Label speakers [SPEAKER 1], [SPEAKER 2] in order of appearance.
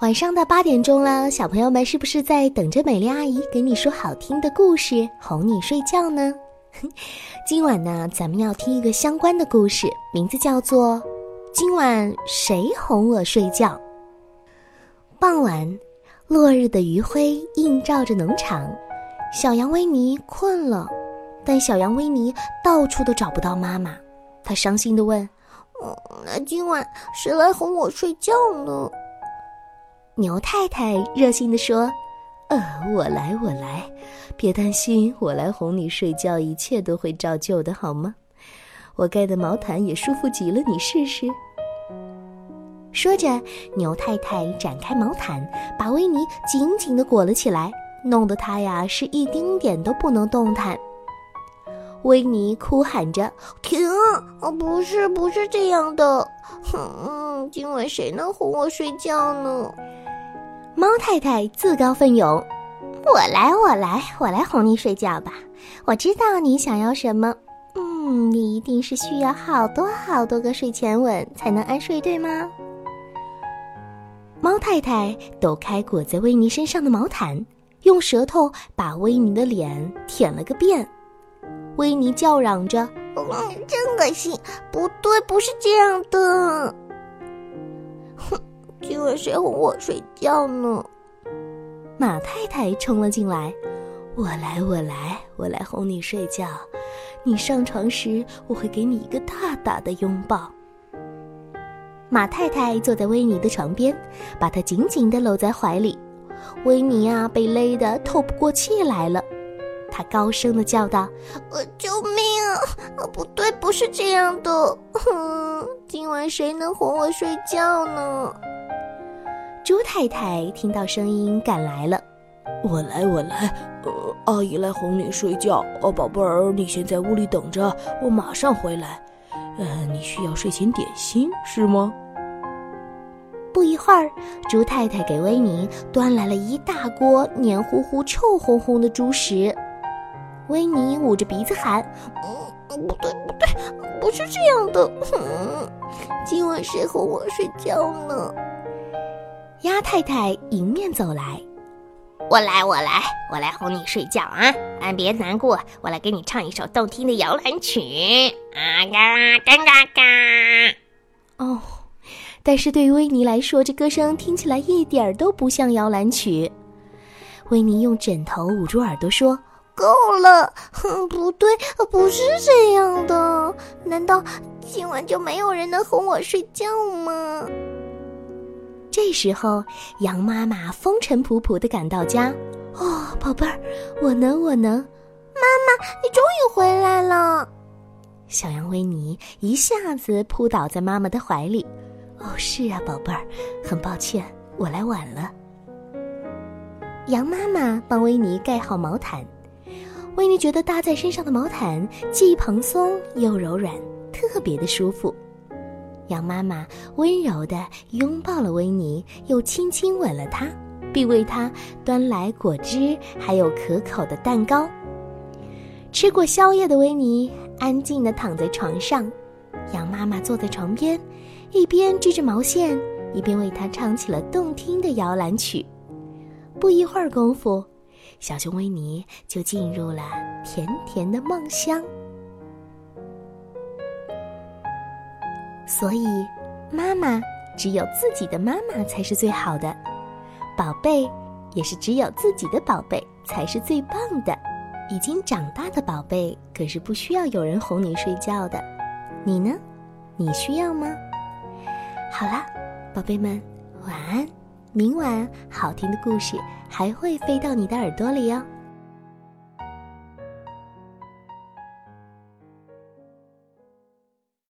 [SPEAKER 1] 晚上的八点钟了，小朋友们是不是在等着美丽阿姨给你说好听的故事，哄你睡觉呢？今晚呢，咱们要听一个相关的故事，名字叫做《今晚谁哄我睡觉》。傍晚，落日的余晖映照着农场，小羊维尼困了，但小羊维尼到处都找不到妈妈，他伤心地问：“
[SPEAKER 2] 嗯，那今晚谁来哄我睡觉呢？”
[SPEAKER 1] 牛太太热心地说：“呃，我来，我来，别担心，我来哄你睡觉，一切都会照旧的，好吗？我盖的毛毯也舒服极了，你试试。”说着，牛太太展开毛毯，把维尼紧紧地裹了起来，弄得他呀是一丁点都不能动弹。维尼哭喊着：“
[SPEAKER 2] 停！哦，不是，不是这样的。哼，今晚谁能哄我睡觉呢？”
[SPEAKER 1] 猫太太自告奋勇：“
[SPEAKER 3] 我来，我来，我来哄你睡觉吧。我知道你想要什么。嗯，你一定是需要好多好多个睡前吻才能安睡，对吗？”
[SPEAKER 1] 猫太太抖开裹在威尼身上的毛毯，用舌头把威尼的脸舔了个遍。威尼叫嚷着：“
[SPEAKER 2] 嗯，真恶心！不对，不是这样的。”哼。今晚谁哄我睡觉呢？
[SPEAKER 1] 马太太冲了进来，我来，我来，我来哄你睡觉。你上床时，我会给你一个大大的拥抱。马太太坐在威尼的床边，把他紧紧地搂在怀里。威尼啊，被勒得透不过气来了。他高声地叫道：“
[SPEAKER 2] 呃，救命啊！不对，不是这样的。哼 今晚谁能哄我睡觉呢？”
[SPEAKER 1] 猪太太听到声音赶来了，
[SPEAKER 4] 我来，我来，呃，阿姨来哄你睡觉。哦，宝贝儿，你先在屋里等着，我马上回来。呃，你需要睡前点心是吗？
[SPEAKER 1] 不一会儿，猪太太给维尼端来了一大锅黏糊糊、臭烘烘的猪食。维尼捂着鼻子喊：“
[SPEAKER 2] 嗯，不对，不对，不是这样的。今晚谁哄我睡觉呢？”
[SPEAKER 1] 鸭太太迎面走来，
[SPEAKER 3] 我来，我来，我来哄你睡觉啊！啊，别难过，我来给你唱一首动听的摇篮曲。啊嘎嘎嘎嘎！
[SPEAKER 1] 哦，但是对于维尼来说，这歌声听起来一点都不像摇篮曲。维尼用枕头捂住耳朵说：“
[SPEAKER 2] 够了，哼，不对，不是这样的。难道今晚就没有人能哄我睡觉吗？”
[SPEAKER 1] 这时候，羊妈妈风尘仆仆地赶到家。哦，宝贝儿，我能，我能。
[SPEAKER 2] 妈妈，你终于回来了。
[SPEAKER 1] 小羊维尼一下子扑倒在妈妈的怀里。哦，是啊，宝贝儿，很抱歉，我来晚了。羊妈妈帮维尼盖好毛毯。维尼觉得搭在身上的毛毯既蓬松又柔软，特别的舒服。羊妈妈温柔地拥抱了维尼，又轻轻吻了他，并为他端来果汁，还有可口的蛋糕。吃过宵夜的维尼安静地躺在床上，羊妈妈坐在床边，一边织着毛线，一边为他唱起了动听的摇篮曲。不一会儿功夫，小熊维尼就进入了甜甜的梦乡。所以，妈妈只有自己的妈妈才是最好的，宝贝也是只有自己的宝贝才是最棒的。已经长大的宝贝可是不需要有人哄你睡觉的，你呢？你需要吗？好啦，宝贝们，晚安。明晚好听的故事还会飞到你的耳朵里哦。